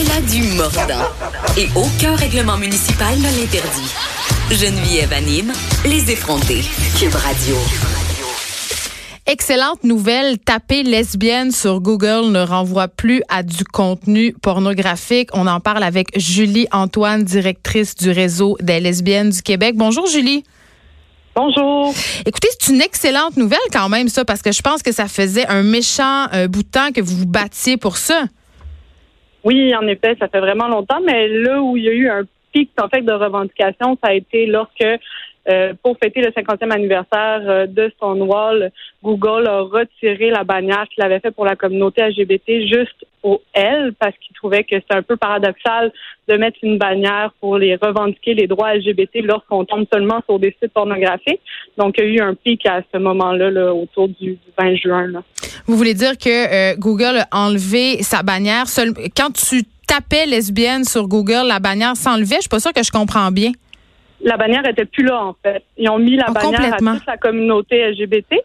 Elle a du mordant et aucun règlement municipal ne l'interdit. Geneviève anime les effrontés. Cube Radio. Excellente nouvelle, taper lesbienne sur Google ne renvoie plus à du contenu pornographique. On en parle avec Julie Antoine, directrice du réseau des lesbiennes du Québec. Bonjour Julie. Bonjour. Écoutez, c'est une excellente nouvelle quand même ça parce que je pense que ça faisait un méchant euh, bout de temps que vous vous battiez pour ça. Oui, en effet, ça fait vraiment longtemps, mais là où il y a eu un pic en fait de revendication, ça a été lorsque euh, pour fêter le 50e anniversaire euh, de Stonewall, Google a retiré la bannière qu'il avait fait pour la communauté LGBT juste au L parce qu'il trouvait que c'était un peu paradoxal de mettre une bannière pour les revendiquer les droits LGBT lorsqu'on tombe seulement sur des sites pornographiques. Donc, il y a eu un pic à ce moment-là là, autour du 20 juin. Vous voulez dire que euh, Google a enlevé sa bannière quand tu tapais lesbienne sur Google, la bannière s'enlevait? Je suis pas sûre que je comprends bien la bannière était plus là, en fait. Ils ont mis la Oh, bannière à toute la communauté LGBT.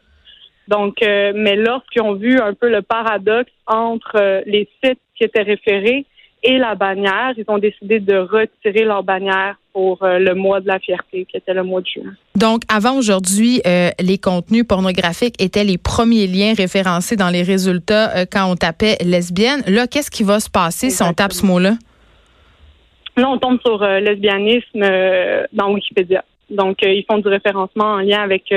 Donc, euh, mais lorsqu'ils ont vu un peu le paradoxe entre euh, les sites qui étaient référés et la bannière, ils ont décidé de retirer leur bannière pour euh, le mois de la fierté, qui était le mois de juin. Donc, avant aujourd'hui, les contenus pornographiques étaient les premiers liens référencés dans les résultats quand on tapait lesbienne. Là, qu'est-ce qui va se passer si on tape ce mot-là? Là, on tombe sur euh, lesbianisme euh, dans Wikipédia. Donc, euh, ils font du référencement en lien avec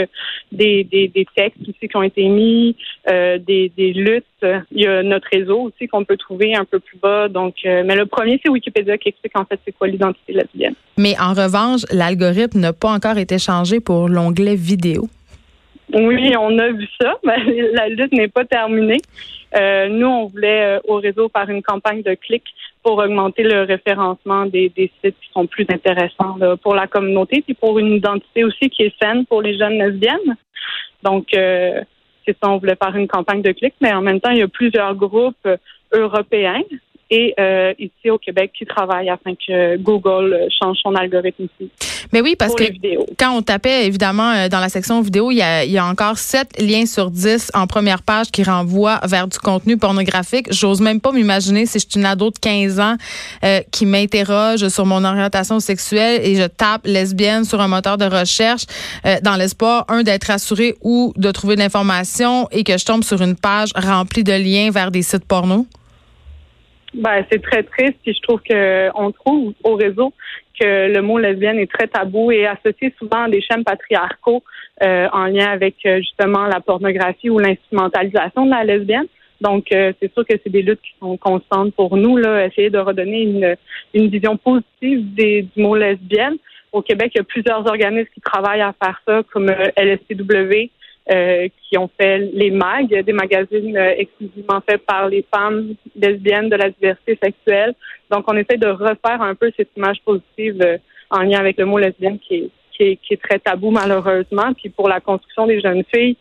des, des, des textes aussi qui ont été mis, des, des luttes. Il y a notre réseau aussi qu'on peut trouver un peu plus bas. Donc, mais le premier, c'est Wikipédia qui explique en fait c'est quoi l'identité lesbienne. Mais en revanche, l'algorithme n'a pas encore été changé pour l'onglet vidéo. Oui, on a vu ça, mais la lutte n'est pas terminée. Euh, nous, on voulait euh, au réseau faire une campagne de clics pour augmenter le référencement des, des sites qui sont plus intéressants là, pour la communauté, puis pour une identité aussi qui est saine pour les jeunes lesbiennes. Donc, euh, c'est ça, on voulait faire une campagne de clics, mais en même temps, il y a plusieurs groupes euh, européens et euh, ici au Québec qui travaillent afin que Google euh, change son algorithme ici Mais oui, parce que quand on tapait, évidemment, euh, dans la section vidéo, il y a, il y a encore sept liens sur 10 en première page qui renvoient vers du contenu pornographique. J'ose même pas m'imaginer si je suis une ado de 15 ans euh, qui m'interroge sur mon orientation sexuelle et je tape lesbienne sur un moteur de recherche euh, dans l'espoir, un, d'être rassurée ou de trouver de l'information et que je tombe sur une page remplie de liens vers des sites porno. Ben, c'est très triste. Puis je trouve que on trouve au réseau que le mot lesbienne est très tabou et associé souvent à des schèmes patriarcaux euh, en lien avec euh, justement la pornographie ou l'instrumentalisation de la lesbienne. Donc, euh, c'est sûr que c'est des luttes qui sont constantes pour nous, là, essayer de redonner une, une vision positive des, du mot lesbienne. Au Québec, il y a plusieurs organismes qui travaillent à faire ça, comme euh, LSTW, euh, qui ont fait les MAG, des magazines euh, exclusivement faits par les femmes lesbiennes de la diversité sexuelle. Donc, on essaie de refaire un peu cette image positive euh, en lien avec le mot lesbienne qui est, qui est, très tabou malheureusement. Puis pour la construction des jeunes filles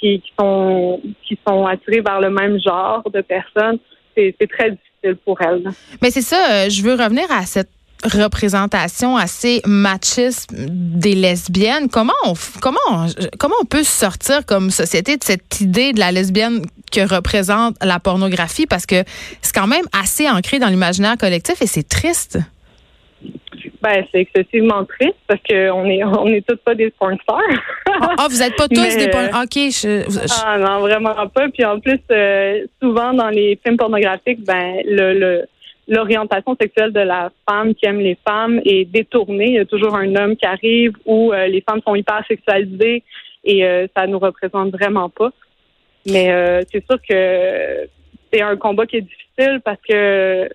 qui, sont qui sont attirées vers le même genre de personnes, c'est très difficile pour elles. Mais c'est ça, je veux revenir à cette représentation assez machiste des lesbiennes. Comment on, comment on, comment on peut sortir comme société de cette idée de la lesbienne que représente la pornographie? Parce que c'est quand même assez ancré dans l'imaginaire collectif et c'est triste. Ben, c'est excessivement triste parce qu'on est on est toutes pas des porn stars. Ah, vous êtes pas tous Mais, des porn- euh, OK, je- je- Ah non, vraiment pas. Puis en plus, euh, souvent dans les films pornographiques, ben le, le l'orientation sexuelle de la femme qui aime les femmes est détournée. Il y a toujours un homme qui arrive où euh, les femmes sont hyper sexualisées et euh, ça nous représente vraiment pas. Mais euh, c'est sûr que c'est un combat qui est difficile parce que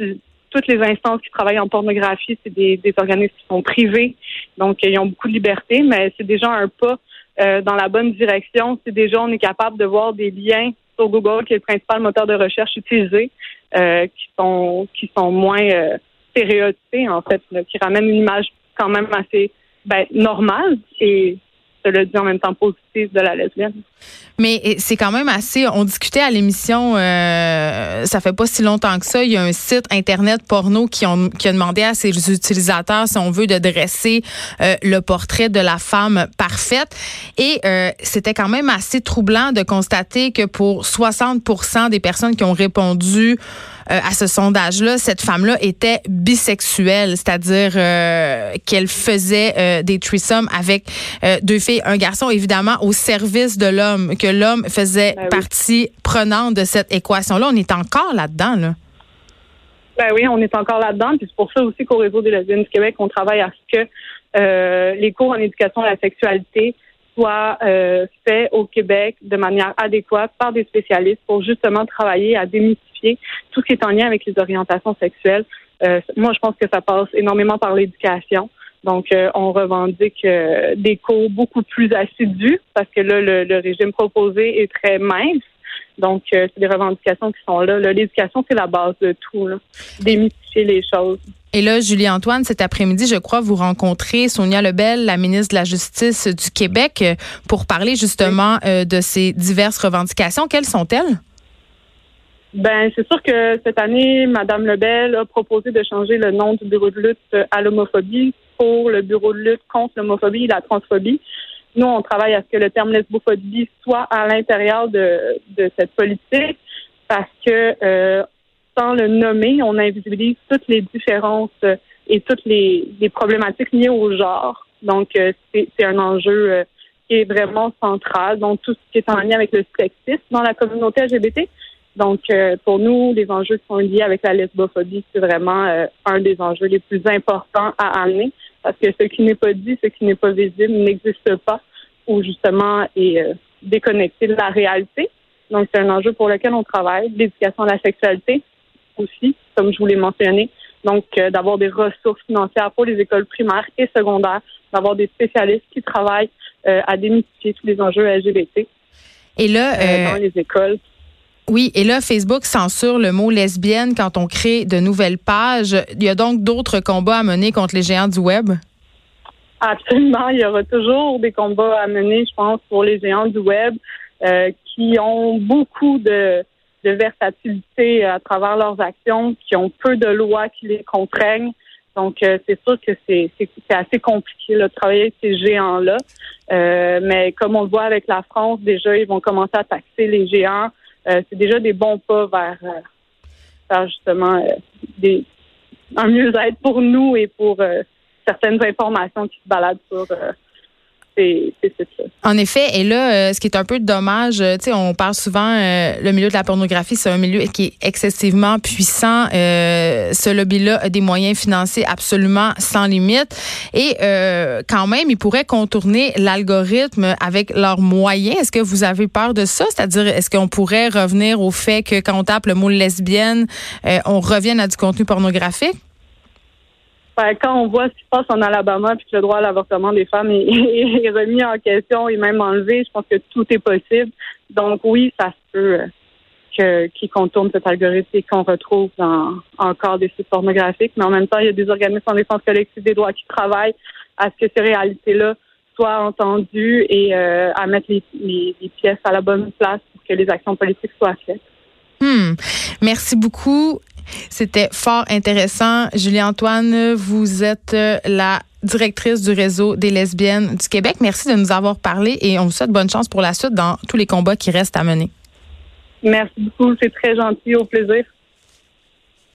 euh, toutes les instances qui travaillent en pornographie, c'est des, des organismes qui sont privés, donc ils ont beaucoup de liberté, mais c'est déjà un pas euh, dans la bonne direction si déjà on est capable de voir des liens sur Google, qui est le principal moteur de recherche utilisé, euh, qui sont qui sont moins euh, stéréotypés en fait, qui ramènent une image quand même assez ben, normale et le dit en même temps positif de la lesbienne. Mais c'est quand même assez. On discutait à l'émission, euh, ça fait pas si longtemps que ça. Il y a un site internet porno qui, a demandé à ses utilisateurs, si on veut, de dresser euh, le portrait de la femme parfaite. Et euh, c'était quand même assez troublant de constater que pour 60% des personnes qui ont répondu euh, à ce sondage-là, cette femme-là était bisexuelle, c'est-à-dire qu'elle faisait des threesomes avec deux filles, un garçon, évidemment, au service de l'homme, que l'homme faisait ben partie prenante de cette équation-là. On est encore là-dedans, là. Ben oui, on est encore là-dedans. Puis c'est pour ça aussi qu'au réseau des lesbiennes du Québec, on travaille à ce que les cours en éducation à la sexualité soient faits au Québec de manière adéquate par des spécialistes pour justement travailler à démystifier tout ce qui est en lien avec les orientations sexuelles. Euh, moi, je pense que ça passe énormément par l'éducation. Donc, euh, on revendique euh, des cours beaucoup plus assidus parce que là, le, régime proposé est très mince. Donc, c'est des revendications qui sont là. L'éducation, c'est la base de tout, démystifier les choses. Et là, Julie-Antoine, cet après-midi, je crois, vous rencontrez Sonia Lebel, la ministre de la Justice du Québec, pour parler justement de ces diverses revendications. Quelles sont-elles? Ben, c'est sûr que cette année, Mme Lebel a proposé de changer le nom du bureau de lutte à l'homophobie pour le bureau de lutte contre l'homophobie et la transphobie. Nous, on travaille à ce que le terme lesbophobie soit à l'intérieur de, cette politique parce que euh, sans le nommer, on invisibilise toutes les différences et toutes les, problématiques liées au genre. Donc, euh, c'est un enjeu euh, qui est vraiment central. Donc, tout ce qui est en lien avec le sexisme dans la communauté LGBT. Donc, euh, pour nous, les enjeux qui sont liés avec la lesbophobie, c'est vraiment euh, un des enjeux les plus importants à amener parce que ce qui n'est pas dit, ce qui n'est pas visible n'existe pas ou justement est euh, déconnecté de la réalité. Donc, c'est un enjeu pour lequel on travaille. L'éducation à la sexualité aussi, comme je vous l'ai mentionné. Donc, d'avoir des ressources financières pour les écoles primaires et secondaires, d'avoir des spécialistes qui travaillent à démystifier tous les enjeux LGBT et là, dans les écoles. Oui, et là, Facebook censure le mot lesbienne quand on crée de nouvelles pages. Il y a donc d'autres combats à mener contre les géants du web? Absolument. Il y aura toujours des combats à mener, je pense, pour les géants du web euh, qui ont beaucoup de, versatilité à travers leurs actions, qui ont peu de lois qui les contraignent. Donc, euh, c'est sûr que c'est assez compliqué de travailler avec ces géants-là. Euh, mais comme on le voit avec la France, déjà, ils vont commencer à taxer les géants c'est déjà des bons pas vers, euh, justement euh, des, un mieux-être pour nous et pour certaines informations qui se baladent sur en effet, et là, ce qui est un peu dommage, tu sais, on parle souvent, le milieu de la pornographie, c'est un milieu qui est excessivement puissant. ce lobby-là a des moyens financiers absolument sans limite. Et quand même, ils pourraient contourner l'algorithme avec leurs moyens. Est-ce que vous avez peur de ça? C'est-à-dire, est-ce qu'on pourrait revenir au fait que quand on tape le mot lesbienne, on revienne à du contenu pornographique? Ben, quand on voit ce qui se passe en Alabama puis que le droit à l'avortement des femmes est, remis en question et même enlevé, je pense que tout est possible. Donc oui, ça se peut euh, que qui contourne cet algorithme et qu'on retrouve dans encore des sites pornographiques. Mais en même temps, il y a des organismes en défense collective des droits qui travaillent à ce que ces réalités-là soient entendues et euh, à mettre les, les, pièces à la bonne place pour que les actions politiques soient faites. Hmm. Merci beaucoup. C'était fort intéressant. Julie-Antoine, vous êtes euh, la directrice du réseau des lesbiennes du Québec. Merci de nous avoir parlé et on vous souhaite bonne chance pour la suite dans tous les combats qui restent à mener. Merci beaucoup. C'est très gentil. Au plaisir.